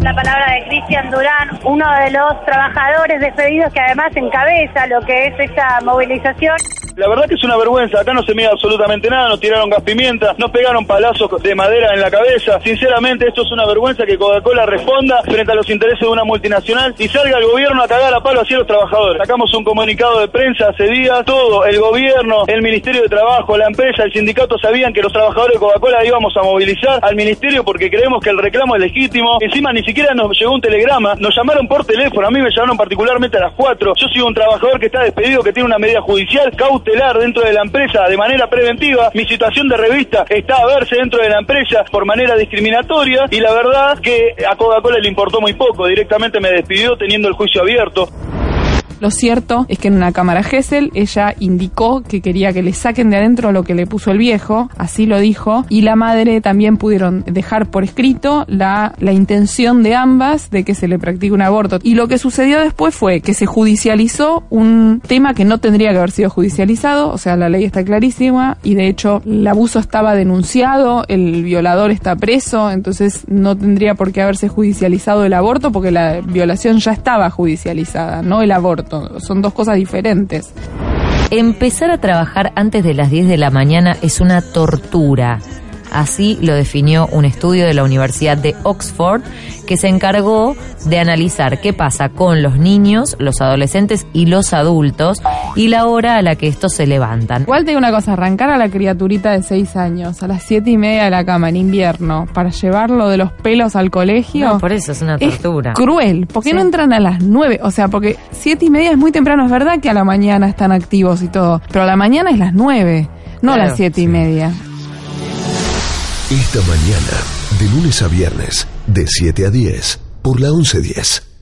La palabra de Cristian Durán, uno de los trabajadores despedidos que además encabeza lo que es esta movilización. La verdad que es una vergüenza, acá no se mide absolutamente nada, nos tiraron gas pimienta, nos pegaron palazos de madera en la cabeza. Sinceramente esto es una vergüenza que Coca-Cola responda frente a los intereses de una multinacional y salga el gobierno a cagar a palo hacia los trabajadores. Sacamos un comunicado de prensa hace días, todo, el gobierno, el Ministerio de Trabajo, la empresa, el sindicato sabían que los trabajadores de Coca-Cola íbamos a movilizar al ministerio porque creemos que el reclamo es legítimo. Encima ni siquiera nos llegó un telegrama, nos llamaron por teléfono, a mí me llamaron particularmente a las 4. Yo soy un trabajador que está despedido, que tiene una medida judicial, dentro de la empresa de manera preventiva. Mi situación de revista está a verse dentro de la empresa por manera discriminatoria y la verdad que a Coca-Cola le importó muy poco. Directamente me despidió teniendo el juicio abierto. Lo cierto es que en una cámara Gesell ella indicó que quería que le saquen de adentro lo que le puso el viejo, así lo dijo, y la madre también pudieron dejar por escrito la, la intención de ambas de que se le practique un aborto. Y lo que sucedió después fue que se judicializó un tema que no tendría que haber sido judicializado, o sea, la ley está clarísima y de hecho el abuso estaba denunciado, el violador está preso, entonces no tendría por qué haberse judicializado el aborto porque la violación ya estaba judicializada, no el aborto son dos cosas diferentes. Empezar a trabajar antes de las 10 de la mañana es una tortura. Así lo definió un estudio de la Universidad de Oxford que se encargó de analizar qué pasa con los niños, los adolescentes y los adultos y la hora a la que estos se levantan. Igual te digo una cosa, arrancar a la criaturita de 6 años a las 7 y media de la cama en invierno para llevarlo de los pelos al colegio. No, por eso es una tortura. Es cruel. ¿Por qué no entran a las 9? O sea, porque 7 y media es muy temprano. Es verdad que a la mañana están activos y todo, pero a la mañana es las 9, no a las 7 y media. Esta mañana, de lunes a viernes, de 7 a 10, por la 1110.